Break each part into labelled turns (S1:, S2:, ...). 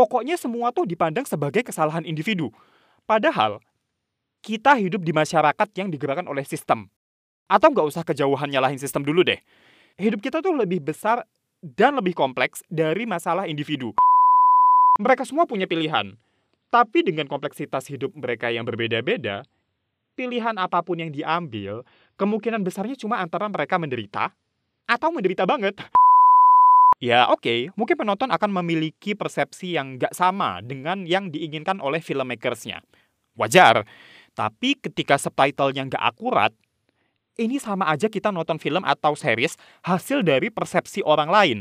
S1: Pokoknya semua tuh dipandang sebagai kesalahan individu. Padahal kita hidup di masyarakat yang digerakkan oleh sistem. Atau nggak usah kejauhan nyalahin sistem dulu deh. Hidup kita tuh lebih besar dan lebih kompleks dari masalah individu. Mereka semua punya pilihan. Tapi dengan kompleksitas hidup mereka yang berbeda-beda, pilihan apa pun yang diambil, kemungkinan besarnya cuma antara mereka menderita atau menderita banget. Ya oke, okay, mungkin penonton akan memiliki persepsi yang nggak sama dengan yang diinginkan oleh filmmakersnya. Wajar, tapi ketika subtitlenya nggak akurat, ini sama aja kita nonton film atau series hasil dari persepsi orang lain.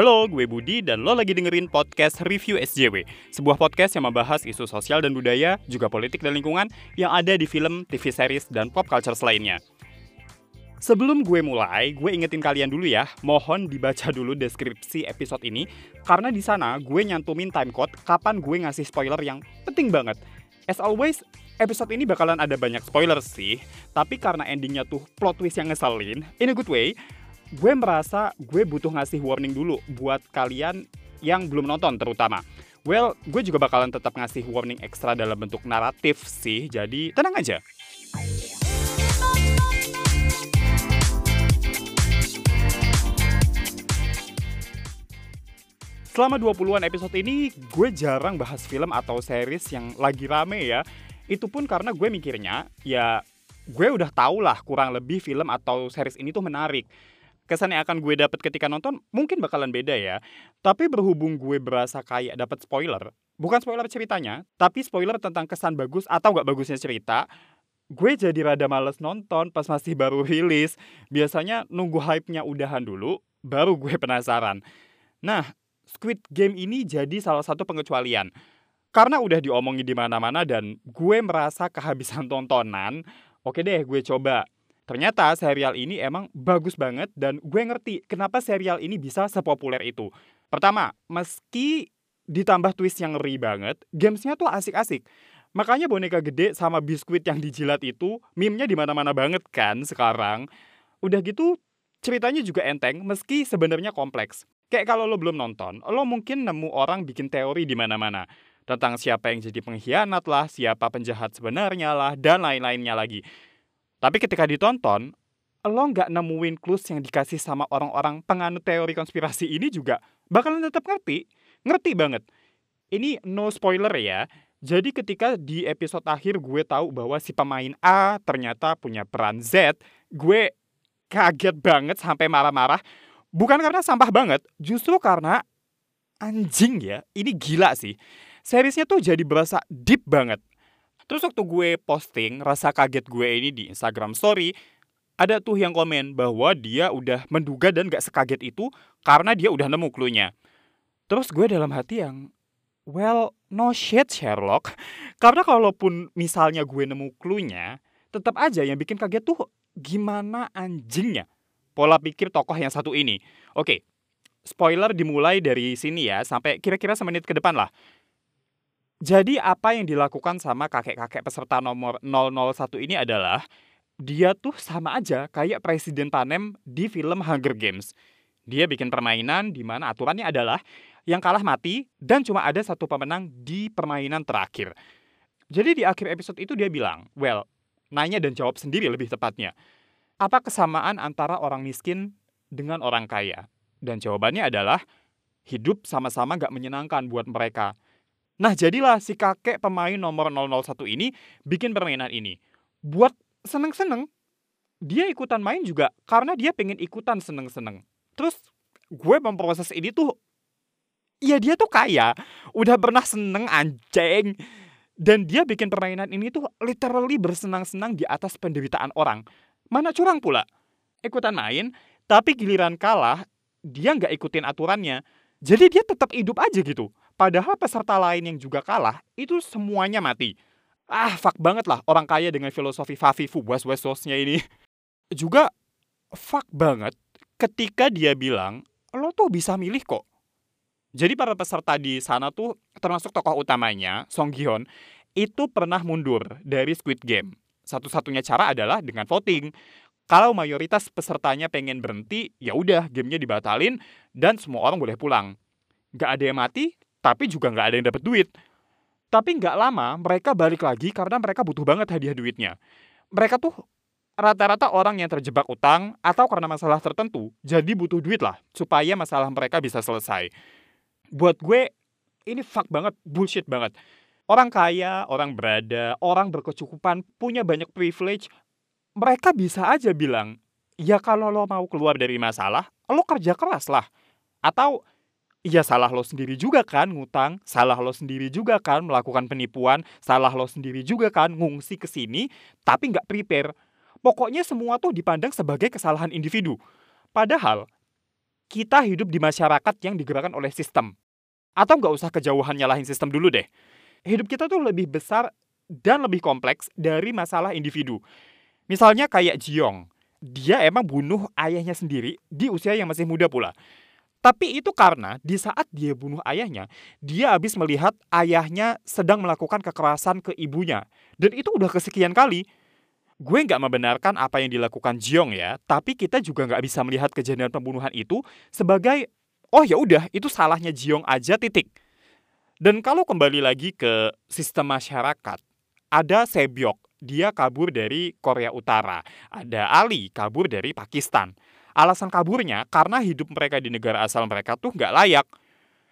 S1: Halo, gue Budi dan lo lagi dengerin podcast Review SJW, sebuah podcast yang membahas isu sosial dan budaya, juga politik dan lingkungan yang ada di film, TV series, dan pop culture lainnya. Sebelum gue mulai, gue ingetin kalian dulu ya, mohon dibaca dulu deskripsi episode ini, karena di sana gue nyantumin timecode kapan gue ngasih spoiler yang penting banget. As always, episode ini bakalan ada banyak spoiler sih, tapi karena endingnya tuh plot twist yang ngeselin, in a good way, gue merasa gue butuh ngasih warning dulu buat kalian yang belum nonton terutama. Well, gue juga bakalan tetap ngasih warning ekstra dalam bentuk naratif sih, jadi tenang aja. Selama 20-an episode ini, gue jarang bahas film atau series yang lagi rame ya. Itu pun karena gue mikirnya, ya gue udah tau lah kurang lebih film atau series ini tuh menarik kesan yang akan gue dapet ketika nonton mungkin bakalan beda ya. Tapi berhubung gue berasa kayak dapat spoiler, bukan spoiler ceritanya, tapi spoiler tentang kesan bagus atau gak bagusnya cerita, gue jadi rada males nonton pas masih baru rilis. Biasanya nunggu hype-nya udahan dulu, baru gue penasaran. Nah, Squid Game ini jadi salah satu pengecualian. Karena udah diomongin di mana-mana dan gue merasa kehabisan tontonan, oke deh gue coba Ternyata serial ini emang bagus banget dan gue ngerti kenapa serial ini bisa sepopuler itu. Pertama, meski ditambah twist yang ngeri banget, gamesnya tuh asik-asik. Makanya boneka gede sama biskuit yang dijilat itu meme-nya di mana-mana banget kan sekarang. Udah gitu ceritanya juga enteng meski sebenarnya kompleks. Kayak kalau lo belum nonton, lo mungkin nemu orang bikin teori di mana-mana tentang siapa yang jadi pengkhianat lah, siapa penjahat sebenarnya lah, dan lain-lainnya lagi. Tapi ketika ditonton, lo nggak nemuin clues yang dikasih sama orang-orang penganut teori konspirasi ini juga bakalan tetap ngerti. Ngerti banget. Ini no spoiler ya. Jadi ketika di episode akhir gue tahu bahwa si pemain A ternyata punya peran Z, gue kaget banget sampai marah-marah. Bukan karena sampah banget, justru karena anjing ya. Ini gila sih. Seriesnya tuh jadi berasa deep banget. Terus waktu gue posting rasa kaget gue ini di Instagram story, ada tuh yang komen bahwa dia udah menduga dan gak sekaget itu karena dia udah nemu clue-nya. Terus gue dalam hati yang, well, no shit Sherlock. Karena kalaupun misalnya gue nemu clue-nya, tetap aja yang bikin kaget tuh gimana anjingnya. Pola pikir tokoh yang satu ini. Oke, spoiler dimulai dari sini ya, sampai kira-kira semenit ke depan lah. Jadi apa yang dilakukan sama kakek-kakek peserta nomor 001 ini adalah dia tuh sama aja kayak Presiden Panem di film Hunger Games. Dia bikin permainan di mana aturannya adalah yang kalah mati dan cuma ada satu pemenang di permainan terakhir. Jadi di akhir episode itu dia bilang, well, nanya dan jawab sendiri lebih tepatnya. Apa kesamaan antara orang miskin dengan orang kaya? Dan jawabannya adalah, hidup sama-sama gak menyenangkan buat mereka Nah, jadilah si kakek pemain nomor 001 ini bikin permainan ini. Buat seneng-seneng, dia ikutan main juga karena dia pengen ikutan seneng-seneng. Terus gue memproses ini tuh, ya dia tuh kaya, udah pernah seneng anjing. Dan dia bikin permainan ini tuh literally bersenang-senang di atas penderitaan orang. Mana curang pula. Ikutan main, tapi giliran kalah, dia nggak ikutin aturannya. Jadi dia tetap hidup aja gitu. Padahal peserta lain yang juga kalah, itu semuanya mati. Ah, fuck banget lah orang kaya dengan filosofi Fafifu was wasosnya ini. Juga fuck banget ketika dia bilang, lo tuh bisa milih kok. Jadi para peserta di sana tuh termasuk tokoh utamanya, Song Gi-hyun, itu pernah mundur dari Squid Game. Satu-satunya cara adalah dengan voting. Kalau mayoritas pesertanya pengen berhenti, ya udah gamenya dibatalin dan semua orang boleh pulang. Gak ada yang mati, tapi juga gak ada yang dapat duit. Tapi nggak lama mereka balik lagi karena mereka butuh banget hadiah duitnya. Mereka tuh rata-rata orang yang terjebak utang atau karena masalah tertentu, jadi butuh duit lah supaya masalah mereka bisa selesai. Buat gue, ini fuck banget, bullshit banget. Orang kaya, orang berada, orang berkecukupan, punya banyak privilege, mereka bisa aja bilang, ya kalau lo mau keluar dari masalah, lo kerja keras lah. Atau Iya salah lo sendiri juga kan ngutang, salah lo sendiri juga kan melakukan penipuan, salah lo sendiri juga kan ngungsi ke sini tapi nggak prepare. Pokoknya semua tuh dipandang sebagai kesalahan individu. Padahal kita hidup di masyarakat yang digerakkan oleh sistem. Atau nggak usah kejauhan nyalahin sistem dulu deh. Hidup kita tuh lebih besar dan lebih kompleks dari masalah individu. Misalnya kayak Jiong. Dia emang bunuh ayahnya sendiri di usia yang masih muda pula. Tapi itu karena di saat dia bunuh ayahnya, dia habis melihat ayahnya sedang melakukan kekerasan ke ibunya. Dan itu udah kesekian kali. Gue nggak membenarkan apa yang dilakukan Jiong ya, tapi kita juga nggak bisa melihat kejadian pembunuhan itu sebagai oh ya udah itu salahnya Jiong aja titik. Dan kalau kembali lagi ke sistem masyarakat, ada Sebyok, dia kabur dari Korea Utara. Ada Ali, kabur dari Pakistan. Alasan kaburnya karena hidup mereka di negara asal mereka tuh nggak layak.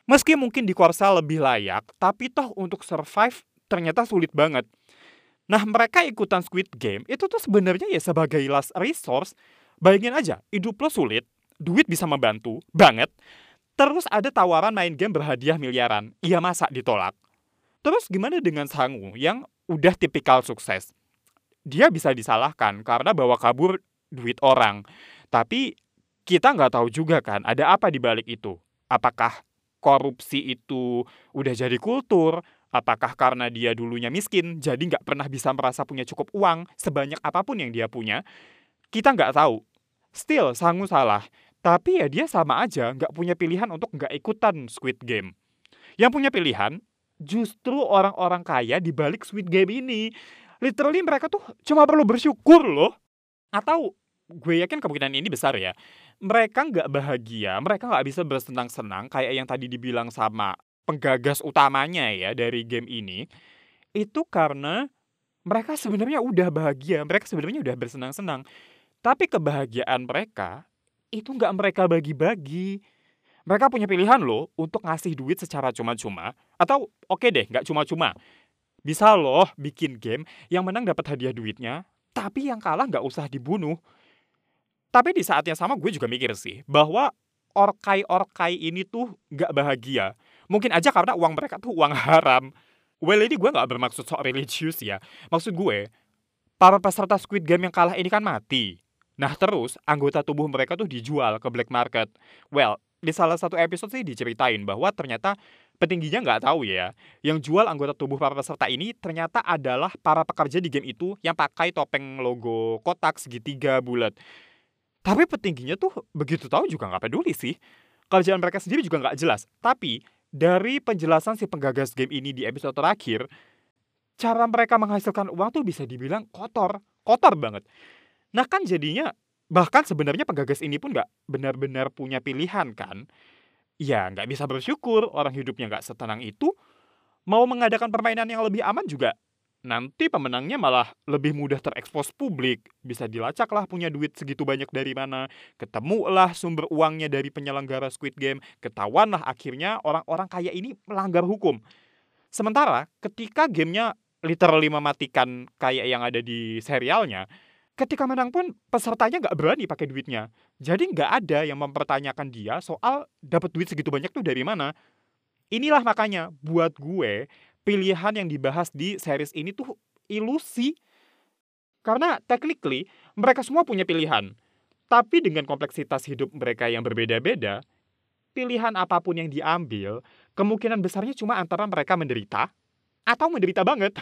S1: Meski mungkin di Korsa lebih layak, tapi toh untuk survive ternyata sulit banget. Nah mereka ikutan Squid Game itu tuh sebenarnya ya sebagai last resource. Bayangin aja, hidup lo sulit, duit bisa membantu, banget. Terus ada tawaran main game berhadiah miliaran, iya masa ditolak? Terus gimana dengan Sangu yang udah tipikal sukses? Dia bisa disalahkan karena bawa kabur duit orang. Tapi kita nggak tahu juga kan ada apa di balik itu. Apakah korupsi itu udah jadi kultur? Apakah karena dia dulunya miskin, jadi nggak pernah bisa merasa punya cukup uang sebanyak apa pun yang dia punya? Kita nggak tahu. Still, Sangu salah. Tapi ya dia sama aja nggak punya pilihan untuk nggak ikutan Squid Game. Yang punya pilihan justru orang-orang kaya di balik Squid Game ini. Literally mereka tuh cuma perlu bersyukur loh. Atau gue yakin kemungkinan ini besar ya. Mereka nggak bahagia, mereka nggak bisa bersenang-senang kayak yang tadi dibilang sama penggagas utamanya ya dari game ini. Itu karena mereka sebenarnya udah bahagia, mereka sebenarnya udah bersenang-senang. Tapi kebahagiaan mereka itu nggak mereka bagi-bagi. Mereka punya pilihan loh untuk ngasih duit secara cuma-cuma atau oke okay deh nggak cuma-cuma. Bisa loh bikin game yang menang dapat hadiah duitnya, tapi yang kalah nggak usah dibunuh. Tapi di saat yang sama gue juga mikir sih bahwa orkai-orkai ini tuh gak bahagia. Mungkin aja karena uang mereka tuh uang haram. Well ini gue gak bermaksud sok religius ya. Maksud gue, para peserta Squid Game yang kalah ini kan mati. Nah terus anggota tubuh mereka tuh dijual ke black market. Well, di salah satu episode sih diceritain bahwa ternyata petingginya nggak tahu ya. Yang jual anggota tubuh para peserta ini ternyata adalah para pekerja di game itu yang pakai topeng logo kotak segitiga bulat. Tapi petingginya tuh begitu tahu juga nggak peduli sih. Kerjaan mereka sendiri juga nggak jelas. Tapi dari penjelasan si penggagas game ini di episode terakhir, cara mereka menghasilkan uang tuh bisa dibilang kotor, kotor banget. Nah kan jadinya bahkan sebenarnya penggagas ini pun nggak benar-benar punya pilihan kan. Ya nggak bisa bersyukur orang hidupnya nggak setenang itu. Mau mengadakan permainan yang lebih aman juga nanti pemenangnya malah lebih mudah terekspos publik. Bisa dilacak lah punya duit segitu banyak dari mana. Ketemulah sumber uangnya dari penyelenggara Squid Game. Ketahuan lah akhirnya orang-orang kaya ini melanggar hukum. Sementara ketika gamenya literally mematikan kayak yang ada di serialnya, ketika menang pun pesertanya nggak berani pakai duitnya. Jadi nggak ada yang mempertanyakan dia soal dapat duit segitu banyak tuh dari mana. Inilah makanya buat gue pilihan yang dibahas di series ini tuh ilusi. Karena technically mereka semua punya pilihan. Tapi dengan kompleksitas hidup mereka yang berbeda-beda, pilihan apa pun yang diambil, kemungkinan besarnya cuma antara mereka menderita atau menderita banget.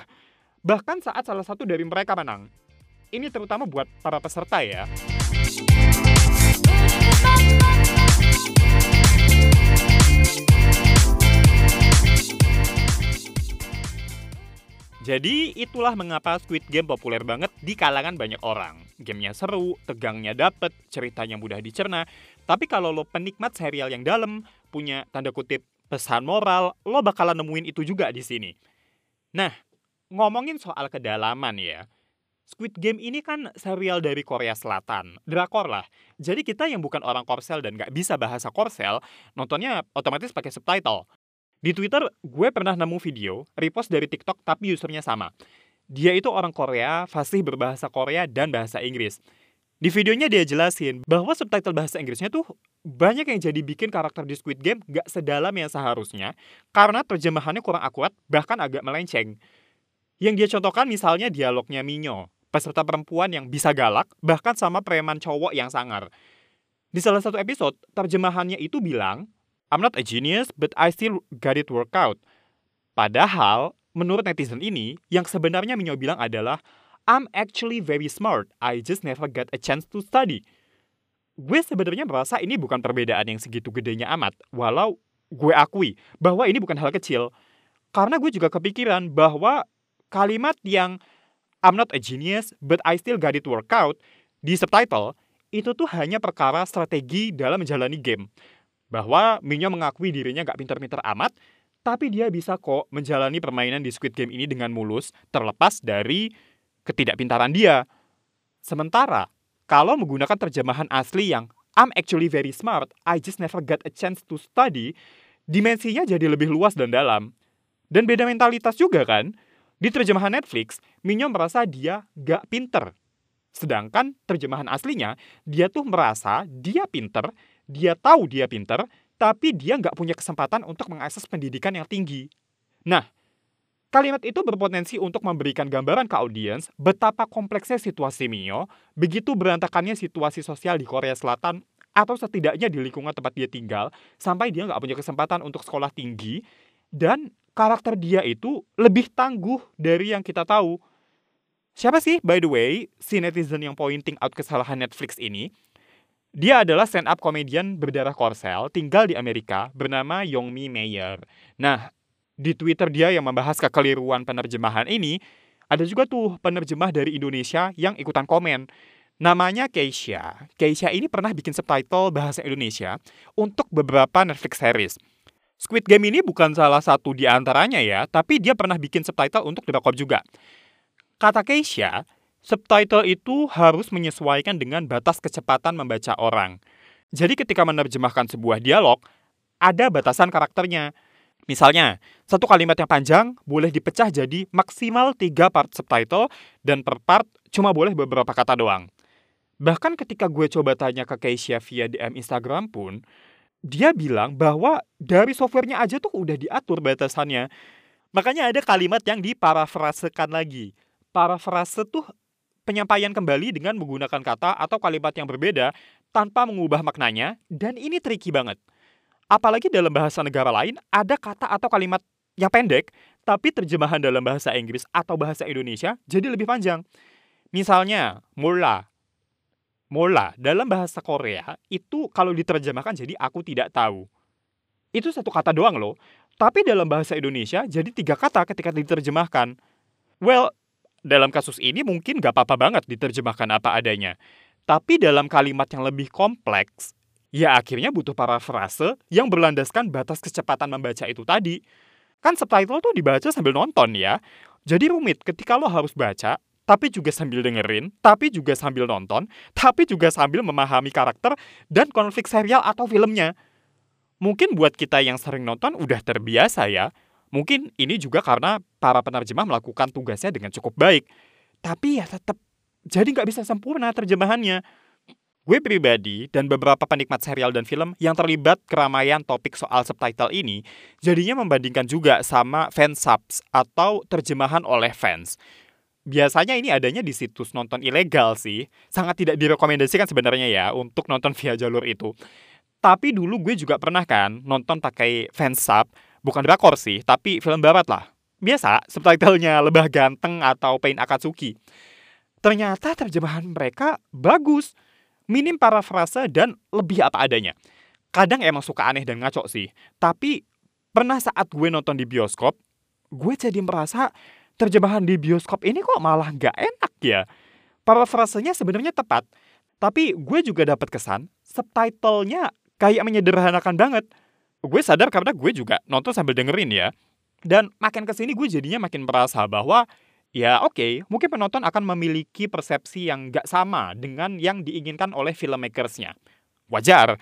S1: Bahkan saat salah satu dari mereka menang. Ini terutama buat para peserta ya. Jadi itulah mengapa Squid Game populer banget di kalangan banyak orang. gamenya seru, tegangnya dapet, ceritanya mudah dicerna. Tapi kalau lo penikmat serial yang dalam, punya tanda kutip pesan moral, lo bakalan nemuin itu juga di sini. Nah, ngomongin soal kedalaman ya, Squid Game ini kan serial dari Korea Selatan, drakor lah. Jadi kita yang bukan orang Korsel dan nggak bisa bahasa Korsel, nontonnya otomatis pakai subtitle. Di Twitter, gue pernah nemu video, repost dari TikTok tapi usernya sama. Dia itu orang Korea, fasih berbahasa Korea dan bahasa Inggris. Di videonya dia jelasin bahwa subtitle bahasa Inggrisnya tuh banyak yang jadi bikin karakter di Squid Game gak sedalam yang seharusnya karena terjemahannya kurang akurat bahkan agak melenceng. Yang dia contohkan misalnya dialognya Minyo peserta perempuan yang bisa galak, bahkan sama preman cowok yang sangar. Di salah satu episode, terjemahannya itu bilang, I'm not a genius, but I still got it work out. Padahal, menurut netizen ini, yang sebenarnya Minyo bilang adalah, I'm actually very smart, I just never got a chance to study. Gue sebenarnya merasa ini bukan perbedaan yang segitu gedenya amat, walau gue akui bahwa ini bukan hal kecil. Karena gue juga kepikiran bahwa kalimat yang I'm not a genius, but I still got it work out, di subtitle, itu tuh hanya perkara strategi dalam menjalani game. Bahwa Minyo mengakui dirinya gak pinter-pinter amat, tapi dia bisa kok menjalani permainan di Squid Game ini dengan mulus, terlepas dari ketidakpintaran dia. Sementara, kalau menggunakan terjemahan asli yang I'm actually very smart, I just never got a chance to study, dimensinya jadi lebih luas dan dalam. Dan beda mentalitas juga kan? Di terjemahan Netflix, Minyo merasa dia gak pinter. Sedangkan terjemahan aslinya, dia tuh merasa dia pinter, dia tahu dia pinter, tapi dia nggak punya kesempatan untuk mengakses pendidikan yang tinggi. Nah, kalimat itu berpotensi untuk memberikan gambaran ke audiens betapa kompleksnya situasi Mio, begitu berantakannya situasi sosial di Korea Selatan atau setidaknya di lingkungan tempat dia tinggal, sampai dia nggak punya kesempatan untuk sekolah tinggi, dan karakter dia itu lebih tangguh dari yang kita tahu. Siapa sih, by the way, si netizen yang pointing out kesalahan Netflix ini? Dia adalah stand-up komedian berdarah korsel, tinggal di Amerika, bernama Yongmi Mayer. Nah, di Twitter dia yang membahas kekeliruan penerjemahan ini, ada juga tuh penerjemah dari Indonesia yang ikutan komen. Namanya Keisha. Keisha ini pernah bikin subtitle bahasa Indonesia untuk beberapa Netflix series. Squid Game ini bukan salah satu di antaranya ya, tapi dia pernah bikin subtitle untuk Drakor juga. Kata Keisha, subtitle itu harus menyesuaikan dengan batas kecepatan membaca orang. Jadi ketika menerjemahkan sebuah dialog, ada batasan karakternya. Misalnya, satu kalimat yang panjang boleh dipecah jadi maksimal tiga part subtitle dan per part cuma boleh beberapa kata doang. Bahkan ketika gue coba tanya ke Keisha via DM Instagram pun, dia bilang bahwa dari softwarenya aja tuh udah diatur batasannya. Makanya ada kalimat yang diparafrasekan lagi. Parafrase tuh penyampaian kembali dengan menggunakan kata atau kalimat yang berbeda tanpa mengubah maknanya dan ini tricky banget. Apalagi dalam bahasa negara lain ada kata atau kalimat yang pendek tapi terjemahan dalam bahasa Inggris atau bahasa Indonesia jadi lebih panjang. Misalnya, mula Mola dalam bahasa Korea itu kalau diterjemahkan jadi aku tidak tahu. Itu satu kata doang loh. Tapi dalam bahasa Indonesia jadi tiga kata ketika diterjemahkan. Well, dalam kasus ini mungkin gak apa-apa banget diterjemahkan apa adanya. Tapi dalam kalimat yang lebih kompleks, ya akhirnya butuh parafrase yang berlandaskan batas kecepatan membaca itu tadi. Kan subtitle tuh dibaca sambil nonton ya. Jadi rumit ketika lo harus baca, tapi juga sambil dengerin, tapi juga sambil nonton, tapi juga sambil memahami karakter dan konflik serial atau filmnya. Mungkin buat kita yang sering nonton udah terbiasa ya. Mungkin ini juga karena para penerjemah melakukan tugasnya dengan cukup baik. Tapi ya tetap jadi nggak bisa sempurna terjemahannya. Gue pribadi dan beberapa penikmat serial dan film yang terlibat keramaian topik soal subtitle ini jadinya membandingkan juga sama fansubs atau terjemahan oleh fans biasanya ini adanya di situs nonton ilegal sih. Sangat tidak direkomendasikan sebenarnya ya untuk nonton via jalur itu. Tapi dulu gue juga pernah kan nonton pakai fansub, bukan drakor sih, tapi film barat lah. Biasa, subtitlenya Lebah Ganteng atau Pain Akatsuki. Ternyata terjemahan mereka bagus. Minim parafrase dan lebih apa adanya. Kadang emang suka aneh dan ngaco sih. Tapi pernah saat gue nonton di bioskop, gue jadi merasa terjemahan di bioskop ini kok malah nggak enak ya. parafrasenya sebenarnya tepat, tapi gue juga dapat kesan subtitlenya kayak menyederhanakan banget. Gue sadar karena gue juga nonton sambil dengerin ya. Dan makin ke sini gue jadinya makin merasa bahwa ya oke, okay, mungkin penonton akan memiliki persepsi yang gak sama dengan yang diinginkan oleh filmmakersnya. Wajar,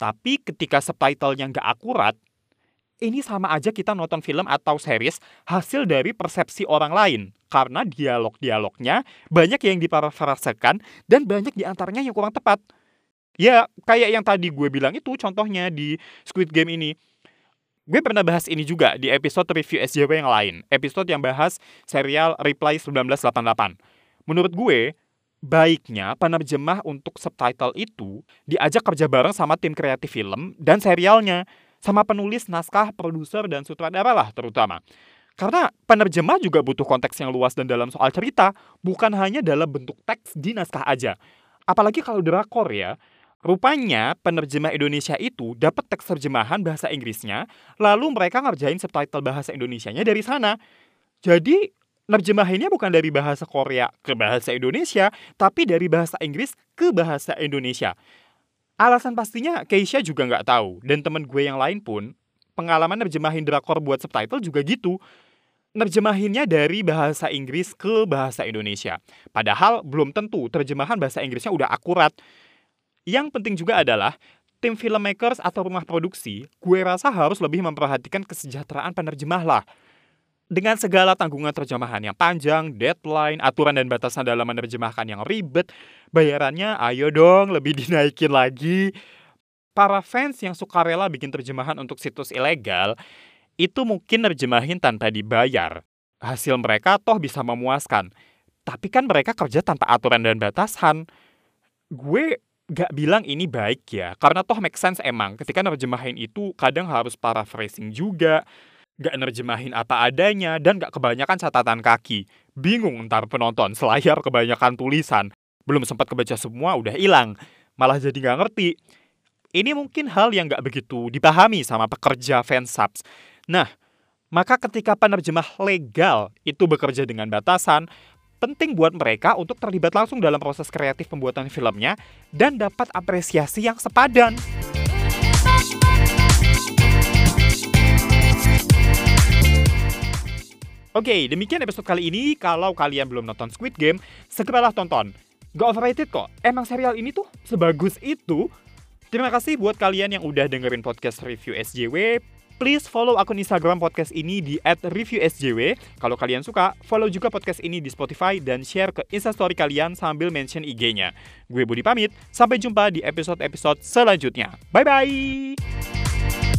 S1: tapi ketika subtitlenya gak akurat, ini sama aja kita nonton film atau series hasil dari persepsi orang lain. Karena dialog-dialognya banyak yang diparafrasekan dan banyak di antaranya yang kurang tepat. Ya, kayak yang tadi gue bilang itu contohnya di Squid Game ini. Gue pernah bahas ini juga di episode review SJW yang lain. Episode yang bahas serial Reply 1988. Menurut gue, baiknya penerjemah untuk subtitle itu diajak kerja bareng sama tim kreatif film dan serialnya sama penulis, naskah, produser, dan sutradara lah terutama. Karena penerjemah juga butuh konteks yang luas dan dalam soal cerita, bukan hanya dalam bentuk teks di naskah aja. Apalagi kalau drakor ya, Rupanya penerjemah Indonesia itu dapat teks terjemahan bahasa Inggrisnya, lalu mereka ngerjain subtitle bahasa Indonesianya dari sana. Jadi nerjemahinnya bukan dari bahasa Korea ke bahasa Indonesia, tapi dari bahasa Inggris ke bahasa Indonesia. Alasan pastinya Keisha juga nggak tahu dan temen gue yang lain pun pengalaman nerjemahin drakor buat subtitle juga gitu. Nerjemahinnya dari bahasa Inggris ke bahasa Indonesia. Padahal belum tentu terjemahan bahasa Inggrisnya udah akurat. Yang penting juga adalah tim filmmakers atau rumah produksi, gue rasa harus lebih memperhatikan kesejahteraan penerjemah lah dengan segala tanggungan terjemahan yang panjang, deadline, aturan dan batasan dalam menerjemahkan yang ribet, bayarannya ayo dong lebih dinaikin lagi. Para fans yang suka rela bikin terjemahan untuk situs ilegal, itu mungkin nerjemahin tanpa dibayar. Hasil mereka toh bisa memuaskan. Tapi kan mereka kerja tanpa aturan dan batasan. Gue gak bilang ini baik ya, karena toh make sense emang ketika nerjemahin itu kadang harus paraphrasing juga, gak nerjemahin apa adanya, dan gak kebanyakan catatan kaki. Bingung ntar penonton, selayar kebanyakan tulisan. Belum sempat kebaca semua, udah hilang. Malah jadi gak ngerti. Ini mungkin hal yang gak begitu dipahami sama pekerja fansubs. Nah, maka ketika penerjemah legal itu bekerja dengan batasan, penting buat mereka untuk terlibat langsung dalam proses kreatif pembuatan filmnya dan dapat apresiasi yang sepadan. Oke, okay, demikian episode kali ini. Kalau kalian belum nonton Squid Game, segeralah tonton. Gak overrated kok. Emang serial ini tuh sebagus itu. Terima kasih buat kalian yang udah dengerin podcast review SJW. Please follow akun Instagram podcast ini di @reviewsjw. Kalau kalian suka, follow juga podcast ini di Spotify dan share ke Instastory kalian sambil mention IG-nya. Gue Budi pamit, sampai jumpa di episode-episode selanjutnya. Bye-bye!